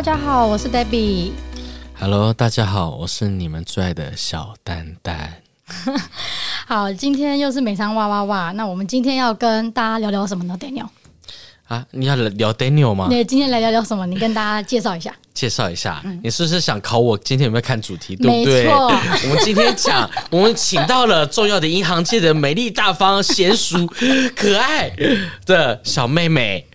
大家好，我是 Debbie。Hello，大家好，我是你们最爱的小丹丹。好，今天又是美商哇哇哇。那我们今天要跟大家聊聊什么呢？Daniel 啊，你要聊 Daniel 吗？对，今天来聊聊什么？你跟大家介绍一下。介绍一下，嗯、你是不是想考我今天有没有看主题？对不对？我们今天讲，我们请到了重要的银行界的美丽、大方、娴熟、可爱的小妹妹。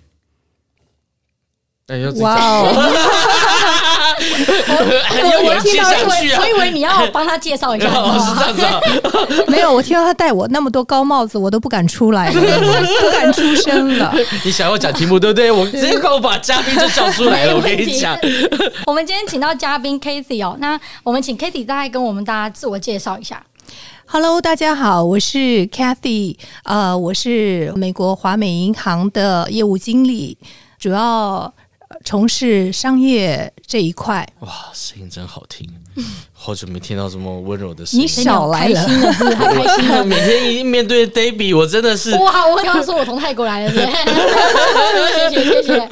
哇哦！我我听到，我以为你要帮他介绍一下，是这样子。没有，我听到他戴我那么多高帽子，我都不敢出来了，不敢出声了。你想要讲题目对不对？我直接我把嘉宾就叫出来了。我跟你讲，我们今天请到嘉宾 Kathy 哦，那我们请 Kathy 大概跟我们大家自我介绍一下。Hello，大家好，我是 Kathy，呃，我是美国华美银行的业务经理，主要。从事商业这一块，哇，声音真好听！好久没听到这么温柔的声音，你少来了，开心的开心的。每天一面对 Debbie，我真的是哇！我刚刚说我从泰国来的，谢谢谢谢。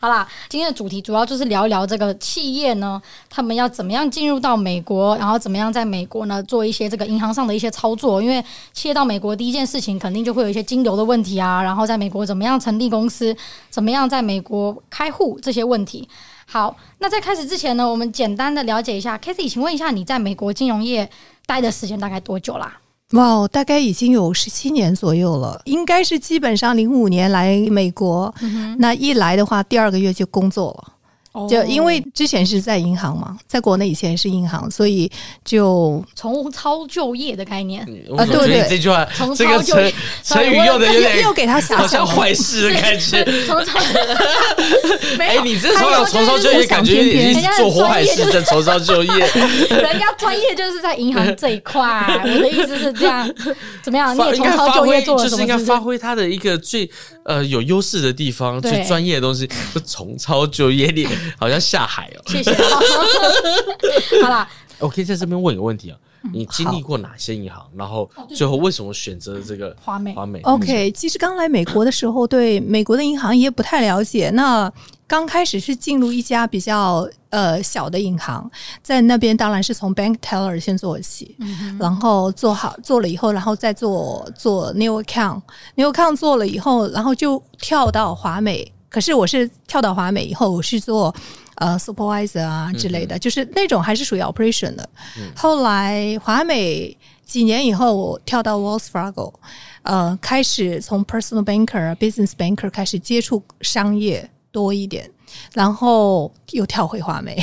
好啦，今天的主题主要就是聊一聊这个企业呢，他们要怎么样进入到美国，然后怎么样在美国呢做一些这个银行上的一些操作。因为企业到美国第一件事情，肯定就会有一些金流的问题啊，然后在美国怎么样成立公司，怎么样在美国开户这些问题。好，那在开始之前呢，我们简单的了解一下，Cathy，请问一下，你在美国金融业待的时间大概多久啦？哇，wow, 大概已经有十七年左右了，应该是基本上零五年来美国，嗯、那一来的话，第二个月就工作了。就因为之前是在银行嘛，在国内以前是银行，所以就重操就业的概念啊，对对，这句话这个成成语用的有点又给他想好像坏事的感觉。重操，哎，你这从小重操旧业，感觉已经是做坏事在从操就业。人家专业就是在银行这一块，我的意思是这样，怎么样？你也重操旧业做了什么？就是应该发挥他的一个最呃有优势的地方，最专业的东西，就重操旧业里。好像下海哦，谢谢。好啦，我可以在这边问一个问题啊，你经历过哪些银行？然后最后为什么选择这个华美？华美。OK，其实刚来美国的时候，对美国的银行也不太了解。那刚开始是进入一家比较呃小的银行，在那边当然是从 bank teller 先做起，然后做好做了以后，然后再做做 new account，new account 做了以后，然后就跳到华美。可是我是跳到华美以后，我是做呃 supervisor 啊之类的，嗯、就是那种还是属于 operation 的。嗯、后来华美几年以后，我跳到 Wells Fargo，呃，开始从 personal banker、business banker 开始接触商业多一点，然后又跳回华美。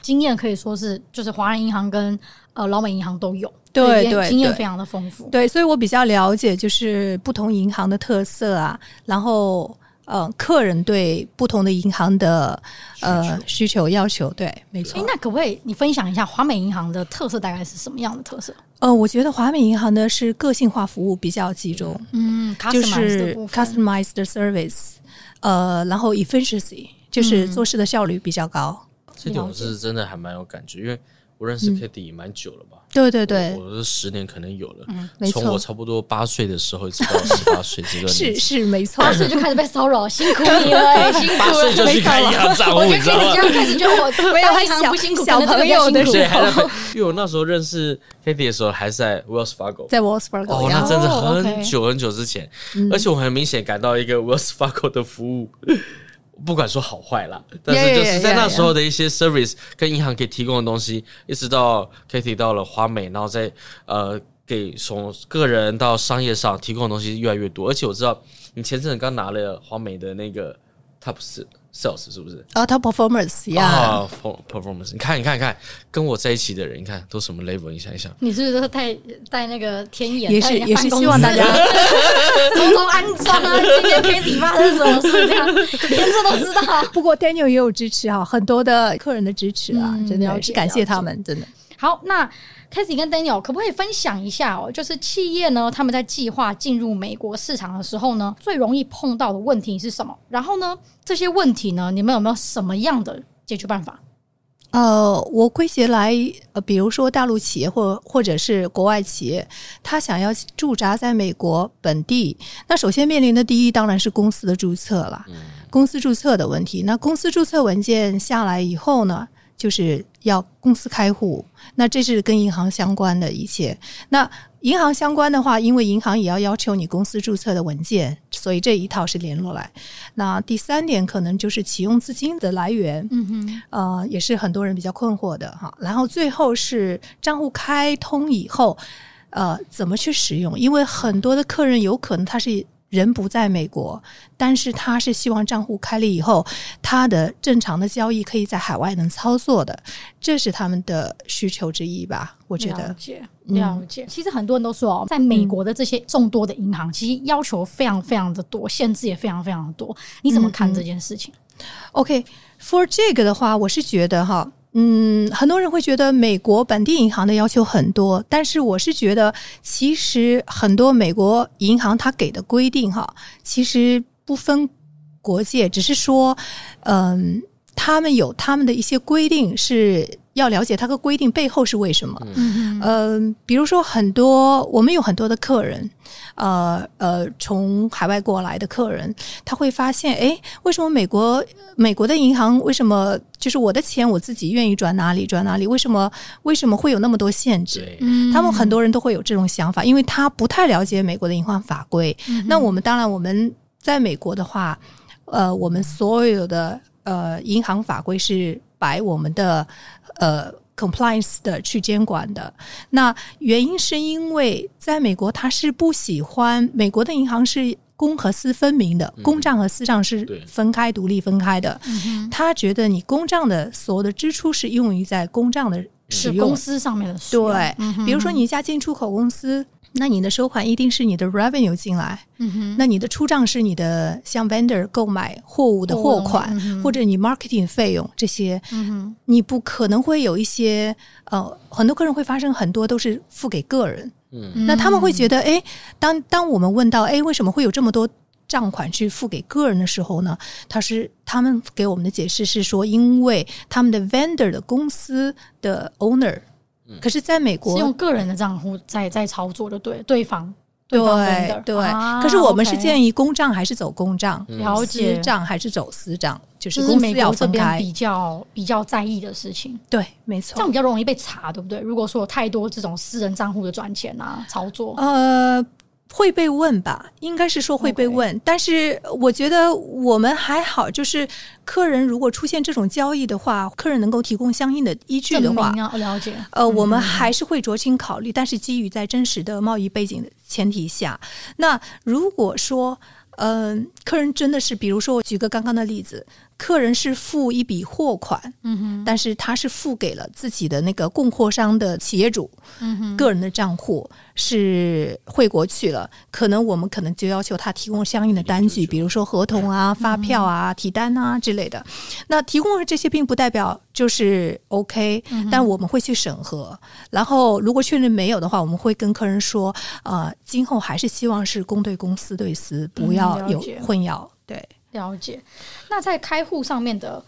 经验可以说是就是华人银行跟呃老美银行都有，对对，经验非常的丰富。对，所以我比较了解就是不同银行的特色啊，然后。呃，客人对不同的银行的呃需求要求，对，没错。诶，那可不可以你分享一下华美银行的特色大概是什么样的特色？呃，我觉得华美银行呢是个性化服务比较集中，嗯，就是 customized service，呃，然后 efficiency 就是做事的效率比较高。嗯，这点我是真的还蛮有感觉，因为。我认识 Kitty 蛮久了吧？对对对，我是十年可能有了。嗯，没错。从我差不多八岁的时候一直到十八岁这个是是没错，八岁就开始被骚扰，辛苦你了，辛苦了。八岁就去开银行账户，你知道吗？开始就我没有很小不辛苦，小朋友的时候，因为我那时候认识 Cathy 的时候还是在 Wells Fargo，在 Wells Fargo。哦，那真的很久很久之前，而且我很明显感到一个 Wells Fargo 的服务。不管说好坏啦，但是就是在那时候的一些 service 跟银行可以提供的东西，一直到 Cathy 到了华美，然后再呃给从个人到商业上提供的东西越来越多，而且我知道你前阵子刚拿了华美的那个 top 四。Sales 是不是啊？Top performance 呀，啊，performance，你看，你看，你看，跟我在一起的人，你看都什么 level？你想一想，你是不是都带带那个天眼？也是也是希望大家偷偷安装啊！今天 Kitty 发生什么事？这 样连这都知道。不过 Daniel 也有支持啊，很多的客人的支持啊，真的要感谢他们，真的。好，那 Cathy 跟 Daniel 可不可以分享一下哦？就是企业呢，他们在计划进入美国市场的时候呢，最容易碰到的问题是什么？然后呢，这些问题呢，你们有没有什么样的解决办法？呃，我归结来，呃，比如说大陆企业或或者是国外企业，他想要驻扎在美国本地，那首先面临的第一当然是公司的注册了，公司注册的问题。那公司注册文件下来以后呢，就是要公司开户，那这是跟银行相关的一切。那银行相关的话，因为银行也要要求你公司注册的文件，所以这一套是联络来。那第三点可能就是启用资金的来源，嗯哼，呃，也是很多人比较困惑的哈。然后最后是账户开通以后，呃，怎么去使用？因为很多的客人有可能他是。人不在美国，但是他是希望账户开了以后，他的正常的交易可以在海外能操作的，这是他们的需求之一吧？我觉得。了解，了解。嗯、其实很多人都说哦，在美国的这些众多的银行，嗯、其实要求非常非常的多，限制也非常非常的多。你怎么看这件事情？嗯、OK，for、okay, 这个的话，我是觉得哈。嗯，很多人会觉得美国本地银行的要求很多，但是我是觉得，其实很多美国银行它给的规定哈，其实不分国界，只是说，嗯，他们有他们的一些规定是。要了解它的规定背后是为什么？嗯呃，比如说很多我们有很多的客人，呃呃，从海外过来的客人，他会发现，哎，为什么美国美国的银行为什么就是我的钱我自己愿意转哪里转哪里？为什么为什么会有那么多限制？对他们很多人都会有这种想法，因为他不太了解美国的银行法规。嗯、那我们当然我们在美国的话，呃，我们所有的呃银行法规是摆我们的。呃，compliance 的去监管的，那原因是因为在美国，他是不喜欢美国的银行是公和私分明的，嗯、公账和私账是分开、独立分开的。嗯、他觉得你公账的所有的支出是用于在公账的使用，公司上面的对，嗯、比如说你一家进出口公司。那你的收款一定是你的 revenue 进来，嗯哼，那你的出账是你的像 vendor 购买货物的货款，嗯、或者你 marketing 费用这些，嗯哼，你不可能会有一些呃，很多客人会发生很多都是付给个人，嗯，那他们会觉得，哎，当当我们问到，哎，为什么会有这么多账款去付给个人的时候呢？他是他们给我们的解释是说，因为他们的 vendor 的公司的 owner。可是，在美国是用个人的账户在在操作的，对对方，对对。可是我们是建议公账还是走公账，了解私账还是走私账，就是公司要分开。比较比较在意的事情，对，没错，这样比较容易被查，对不对？如果说有太多这种私人账户的转钱啊操作，呃。会被问吧，应该是说会被问.但是我觉得我们还好，就是客人如果出现这种交易的话，客人能够提供相应的依据的话，我了解。呃，我们还是会酌情考虑，嗯、但是基于在真实的贸易背景的前提下，那如果说，嗯、呃，客人真的是，比如说我举个刚刚的例子。客人是付一笔货款，嗯哼，但是他是付给了自己的那个供货商的企业主，嗯哼，个人的账户是汇过去了，可能我们可能就要求他提供相应的单据，比如说合同啊、发票啊、提单啊之类的。那提供了这些并不代表就是 OK，但我们会去审核。然后如果确认没有的话，我们会跟客人说，呃，今后还是希望是公对公、私对私，不要有混淆，对。了解，那在开户上面的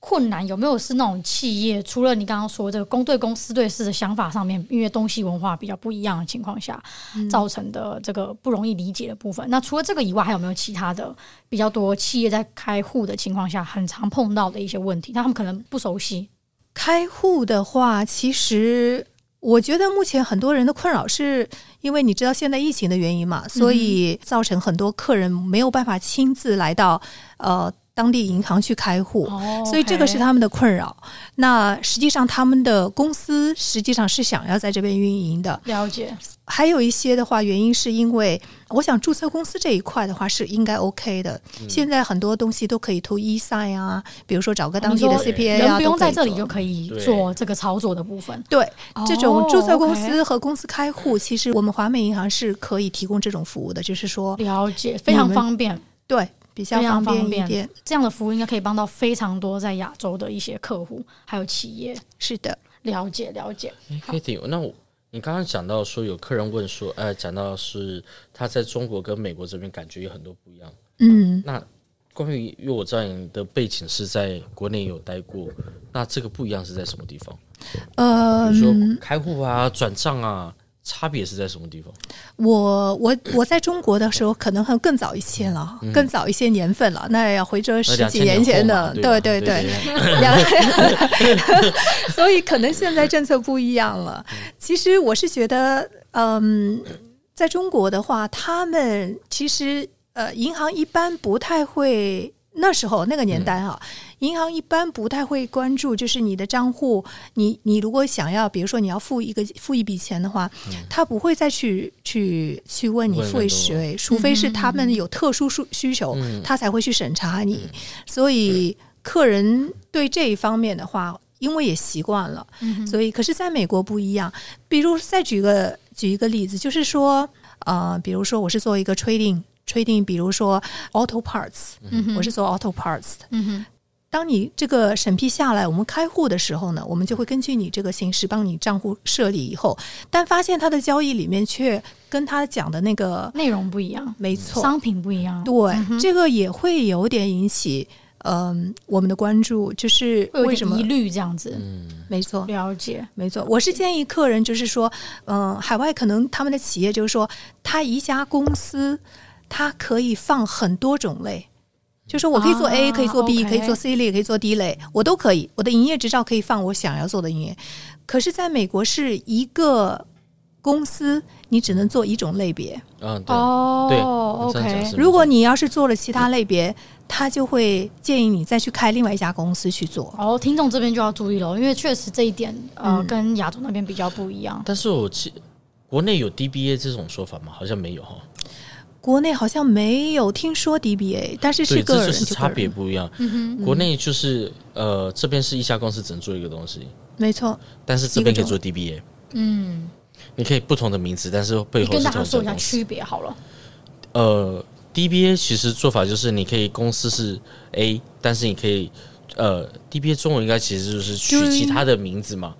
困难有没有是那种企业？除了你刚刚说这个公对公、私对私的想法上面，因为东西文化比较不一样的情况下，造成的这个不容易理解的部分。嗯、那除了这个以外，还有没有其他的比较多企业在开户的情况下很常碰到的一些问题？那他们可能不熟悉开户的话，其实。我觉得目前很多人的困扰是因为你知道现在疫情的原因嘛，所以造成很多客人没有办法亲自来到呃。当地银行去开户，oh, okay. 所以这个是他们的困扰。那实际上他们的公司实际上是想要在这边运营的。了解。还有一些的话，原因是因为我想注册公司这一块的话是应该 OK 的。嗯、现在很多东西都可以 to e-sign 啊，比如说找个当地的 CPA 啊，人不用在这里就可以做这个操作的部分。对，这种注册公司和公司开户，其实我们华美银行是可以提供这种服务的，就是说了解非常方便。对。比较方便一点，这样的服务应该可以帮到非常多在亚洲的一些客户还有企业。是的，了解了解。Cathy，那我你刚刚讲到说有客人问说，呃，讲到是他在中国跟美国这边感觉有很多不一样。嗯，那关于，因为我知道你的背景是在国内有待过，那这个不一样是在什么地方？呃，比如说开户啊、转账啊。差别是在什么地方？我我我在中国的时候，可能还更早一些了，嗯、更早一些年份了。那要回这十几年前的，对对对，所以可能现在政策不一样了。其实我是觉得，嗯，在中国的话，他们其实呃，银行一般不太会。那时候那个年代啊，银行一般不太会关注，就是你的账户，你你如果想要，比如说你要付一个付一笔钱的话，他不会再去去去问你付谁，除非是他们有特殊需需求，他才会去审查你。所以客人对这一方面的话，因为也习惯了，所以可是在美国不一样。比如再举个举一个例子，就是说，呃，比如说我是做一个 trading。trading，比如说 auto parts，嗯，我是做 auto parts 的。嗯，当你这个审批下来，我们开户的时候呢，我们就会根据你这个形式帮你账户设立以后，但发现他的交易里面却跟他讲的那个内容不一样，没错，商品不一样。对，嗯，这个也会有点引起嗯、呃、我们的关注，就是为什么疑虑这样子？嗯，没错，了解，没错。我是建议客人就是说，嗯、呃，海外可能他们的企业就是说，他一家公司。它可以放很多种类，就是我可以做 A，、啊、可以做 B，、okay、可以做 C 类，可以做 D 类，我都可以。我的营业执照可以放我想要做的营业。可是，在美国是一个公司，你只能做一种类别。嗯，对，对，OK。如果你要是做了其他类别，他就会建议你再去开另外一家公司去做。哦，听众这边就要注意了，因为确实这一点呃，跟亚洲那边比较不一样。但是我记国内有 DBA 这种说法吗？好像没有哈。国内好像没有听说 DBA，但是是个人，就是差别不一样。嗯哼，国内就是呃，这边是一家公司只能做一个东西，没错。但是这边可以做 DBA，嗯，你可以不同的名字，但是背后。跟大家说一下区别好了。呃，DBA 其实做法就是你可以公司是 A，但是你可以呃，DBA 中文应该其实就是取其他的名字嘛。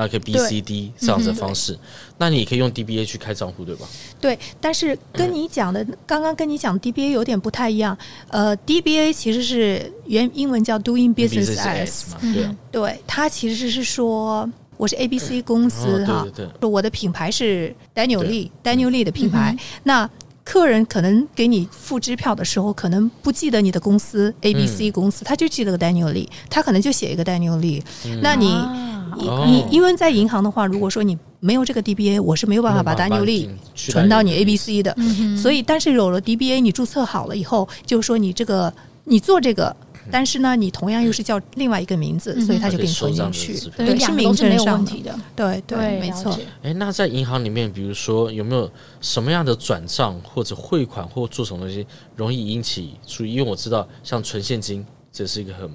那可以 B C D 这样子的方式，嗯、那你可以用 D B A 去开账户，对吧？对，但是跟你讲的，刚刚、嗯、跟你讲 D B A 有点不太一样。呃，D B A 其实是原英文叫 Doing Business As，对、嗯、对，它其实是说我是 A B C 公司哈，我的品牌是 Daniel Lee，Daniel Lee 的品牌，嗯、那。客人可能给你付支票的时候，可能不记得你的公司 A B C 公司，嗯、他就记得个 Daniel Lee，他可能就写一个 Daniel Lee。嗯、那你、啊、你你因为在银行的话，如果说你没有这个 D B A，我是没有办法把 Daniel 存到你 A B C 的。嗯、所以，但是有了 D B A，你注册好了以后，就是说你这个你做这个。但是呢，你同样又是叫另外一个名字，嗯、所以他就给你存进去，对，是名称上的。对对，对没错。哎，那在银行里面，比如说有没有什么样的转账或者汇款或做什么东西容易引起注意？因为我知道，像存现金，这是一个很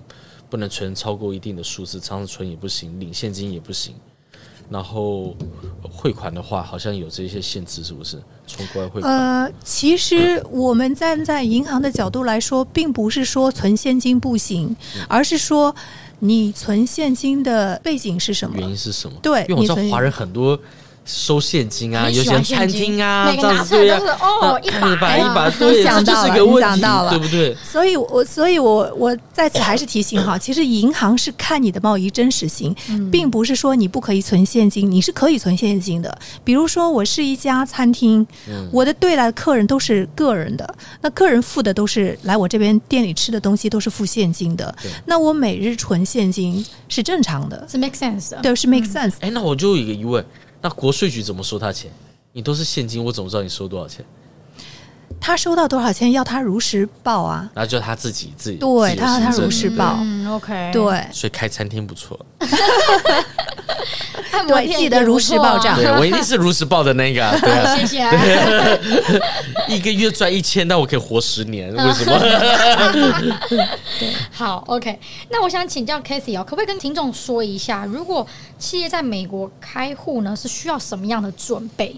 不能存超过一定的数字，常常存也不行，领现金也不行。然后汇款的话，好像有这些限制，是不是？从国外汇款？呃，其实我们站在银行的角度来说，并不是说存现金不行，而是说你存现金的背景是什么？原因是什么？对，因为我知道华人很多。收现金啊，有些餐厅啊，这样子都是哦，一把一把，对，这就是个问题，对不对？所以，我所以我我在此还是提醒哈，其实银行是看你的贸易真实性，并不是说你不可以存现金，你是可以存现金的。比如说，我是一家餐厅，我的对来的客人都是个人的，那客人付的都是来我这边店里吃的东西都是付现金的，那我每日存现金是正常的，是 make sense 的，对，是 make sense。哎，那我就有一个疑问。那国税局怎么收他钱？你都是现金，我怎么知道你收多少钱？他收到多少钱要他如实报啊？那就他自己自己对，他要他如实报。嗯，OK，对，所以开餐厅不错。对，记得如实报账。对，我一定是如实报的那个。对啊，谢谢。一个月赚一千，但我可以活十年，为什么？好，OK。那我想请教 Cathy 哦，可不可以跟听众说一下，如果企业在美国开户呢，是需要什么样的准备？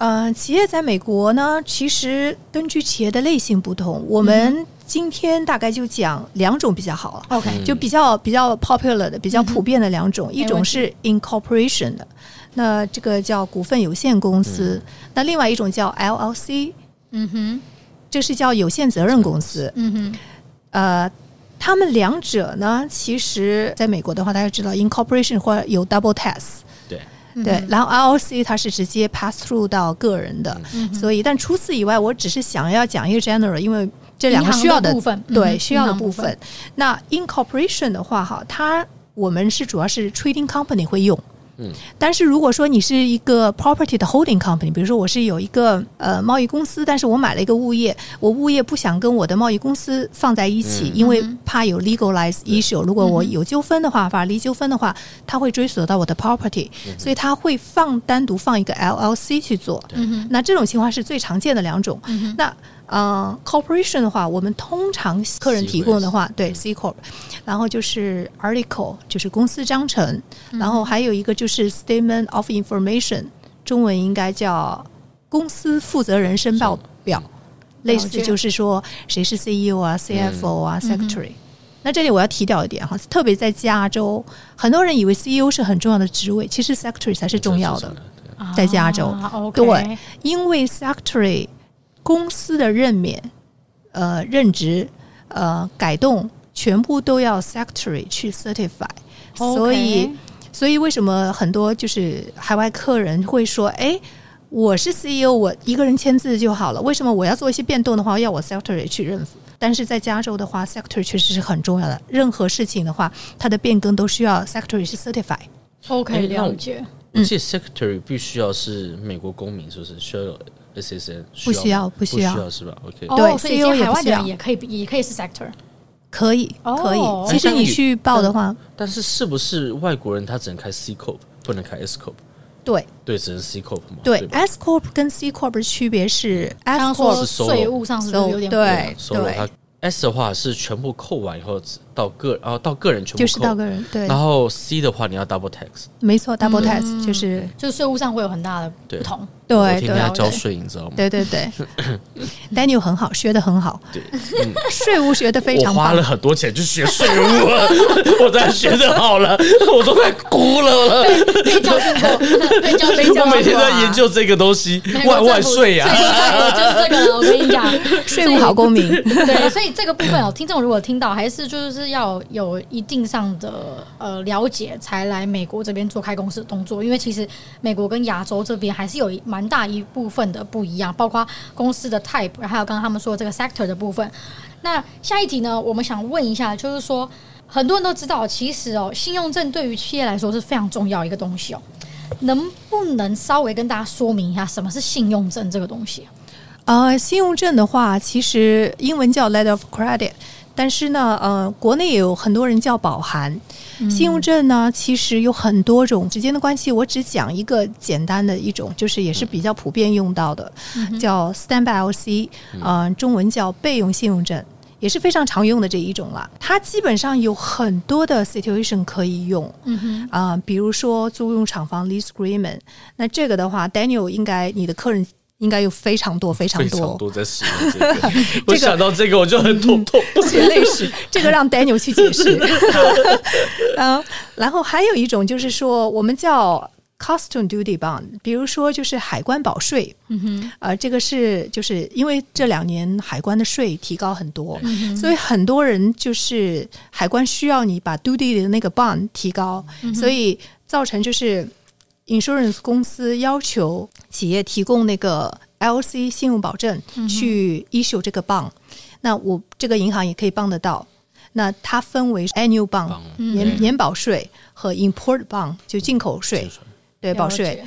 呃，企业在美国呢，其实根据企业的类型不同，我们今天大概就讲两种比较好。OK，就比较比较 popular 的、比较普遍的两种，嗯、一种是 incorporation 的，那这个叫股份有限公司；嗯、那另外一种叫 LLC。嗯哼，这是叫有限责任公司。嗯哼，呃，他们两者呢，其实在美国的话，大家知道 incorporation 或者有 double tax。对对，然后 ROC 它是直接 pass through 到个人的，嗯、所以但除此以外，我只是想要讲一个 general，因为这两个需要的，的部分，对、嗯、需要的部分。那 incorporation 的话，哈，它我们是主要是 trading company 会用。嗯，但是如果说你是一个 property 的 holding company，比如说我是有一个呃贸易公司，但是我买了一个物业，我物业不想跟我的贸易公司放在一起，嗯、因为怕有 legalize issue，如果我有纠纷的话，法律纠纷的话，他会追索到我的 property，所以他会放单独放一个 LLC 去做。嗯，那这种情况是最常见的两种。嗯、那呃，corporation 的话，我们通常客人提供的话，对 C corp，然后就是 article，就是公司章程，嗯、然后还有一个就是 statement of information，中文应该叫公司负责人申报表，类似就是说谁是 CEO 啊、CFO 啊、嗯、Secretary。嗯、那这里我要提掉一点哈，特别在加州，很多人以为 CEO 是很重要的职位，其实 Secretary 才是重要的，在加州，对，因为 Secretary。公司的任免、呃任职、呃改动，全部都要 secretary 去 certify，所以.所以为什么很多就是海外客人会说，哎，我是 CEO，我一个人签字就好了，为什么我要做一些变动的话，要我 secretary 去认？但是在加州的话，secretary 确实是很重要的，任何事情的话，它的变更都需要 secretary 去 certify。OK，了解。而且 secretary 必须要是美国公民，是不是需要？SSN 不需要，不需要，不需要是吧？OK，对，所以海外的人也可以，也可以是 sector，可以，可以。其实你去报的话，但是是不是外国人他只能开 C corp，不能开 S corp？对，对，只能 C corp 嘛。对，S corp 跟 C corp 的区别是，S corp 税务上是有点对对。S 的话是全部扣完以后到个，然后到个人全部扣，就是到个人对。然后 C 的话你要 double tax，没错，double tax 就是就是税务上会有很大的不同。对，我天天要交税，你知道吗？对对对，Daniel 很好，学的很好。对，税务学的非常棒。我花了很多钱去学税务，我在学的好了，我都快哭了。被教训过，被教训过。我每天在研究这个东西，万万岁呀！就是这个了，我跟你讲，税务好公民。对，所以这个部分哦，听众如果听到，还是就是要有一定上的呃了解，才来美国这边做开公司的动作。因为其实美国跟亚洲这边还是有蛮。蛮大一部分的不一样，包括公司的 type，还有刚刚他们说这个 sector 的部分。那下一题呢，我们想问一下，就是说很多人都知道，其实哦，信用证对于企业来说是非常重要一个东西哦。能不能稍微跟大家说明一下，什么是信用证这个东西？呃，信用证的话，其实英文叫 letter of credit。但是呢，呃，国内也有很多人叫保函。嗯、信用证呢，其实有很多种之间的关系。我只讲一个简单的一种，就是也是比较普遍用到的，嗯、叫 Standby LC，呃，中文叫备用信用证，也是非常常用的这一种了。它基本上有很多的 situation 可以用，嗯哼，啊、呃，比如说租用厂房 lease agreement。那这个的话，Daniel 应该你的客人。应该有非常多非常多，非常多在使用这个。我想到这个我就很痛痛。血泪史，这个让 Daniel 去解释。嗯，然后还有一种就是说，我们叫 Custom Duty Bond，比如说就是海关保税。嗯哼，呃，这个是就是因为这两年海关的税提高很多，嗯、所以很多人就是海关需要你把 Duty 的那个 Bond 提高，嗯、所以造成就是。Insurance 公司要求企业提供那个 LC 信用保证去 issue 这个 bond，那我这个银行也可以帮得到。那它分为 annual bond 年年保税和 import bond 就进口税，对保税。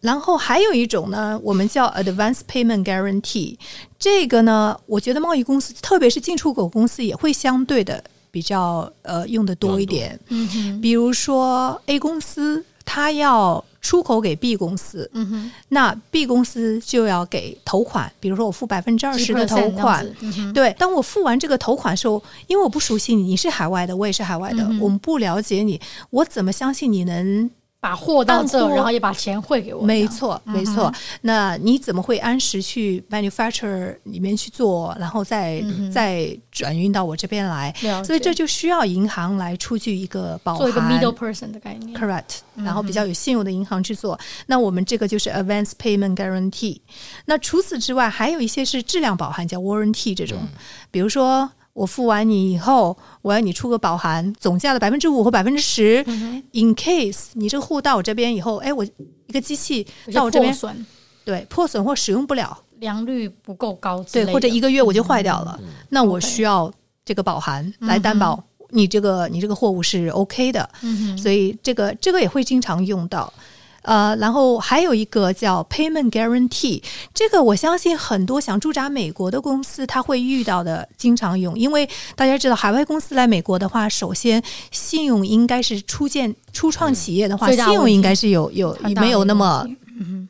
然后还有一种呢，我们叫 advance payment guarantee。这个呢，我觉得贸易公司，特别是进出口公司，也会相对的比较呃用的多一点。嗯哼，比如说 A 公司，它要出口给 B 公司，嗯哼，那 B 公司就要给头款，比如说我付百分之二十的头款，嗯、对。当我付完这个头款的时候，因为我不熟悉你，你是海外的，我也是海外的，嗯、我们不了解你，我怎么相信你能把货到这，然后也把钱汇给我。没错，没错。那你怎么会按时去 manufacturer 里面去做，然后再再转运到我这边来？所以这就需要银行来出具一个保函，做一个 middle person 的概念。Correct。然后比较有信用的银行去做。那我们这个就是 advance payment guarantee。那除此之外，还有一些是质量保函，叫 warranty 这种，比如说。我付完你以后，我要你出个保函，总价的百分之五或百分之十，in case 你这个货到我这边以后，哎，我一个机器到我这边，破损，对，破损或使用不了，良率不够高，对，或者一个月我就坏掉了，嗯、那我需要这个保函来担保你这个、嗯、你这个货物是 OK 的，嗯、所以这个这个也会经常用到。呃，然后还有一个叫 Payment Guarantee，这个我相信很多想驻扎美国的公司他会遇到的，经常用。因为大家知道，海外公司来美国的话，首先信用应该是初建初创企业的话，嗯、信用应该是有有没有那么，嗯、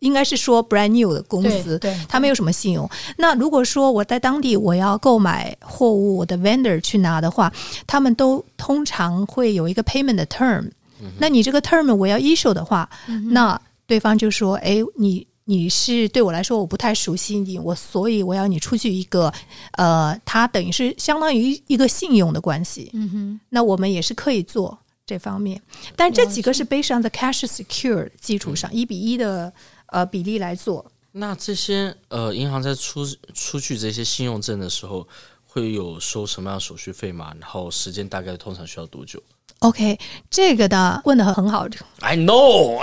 应该是说 brand new 的公司，他没有什么信用。那如果说我在当地我要购买货物，我的 vendor 去拿的话，他们都通常会有一个 payment 的 term。那你这个 term 我要 issue 的话，嗯、那对方就说：“哎，你你是对我来说我不太熟悉你，我所以我要你出具一个，呃，它等于是相当于一个信用的关系。嗯哼，那我们也是可以做这方面，但这几个是 based on the cash secure 基础上一比一的呃比例来做。那这些呃银行在出出具这些信用证的时候，会有收什么样的手续费吗？然后时间大概通常需要多久？” OK，这个的问的很好。I know，expert。